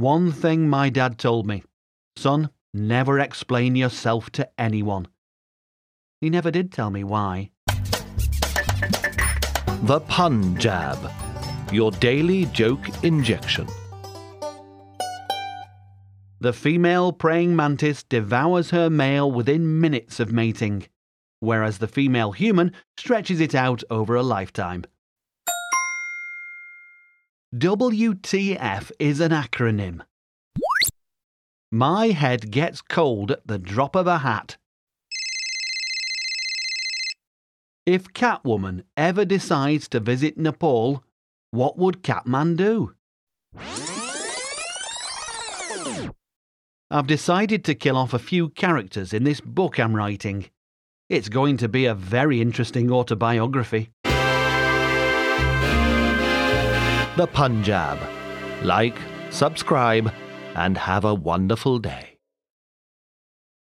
One thing my dad told me son, never explain yourself to anyone. He never did tell me why. The Pun Jab, your daily joke injection. The female praying mantis devours her male within minutes of mating, whereas the female human stretches it out over a lifetime. WTF is an acronym. My head gets cold at the drop of a hat. If Catwoman ever decides to visit Nepal, what would Catman do? I've decided to kill off a few characters in this book I'm writing. It's going to be a very interesting autobiography. The Pun Jab. Like, subscribe, and have a wonderful day.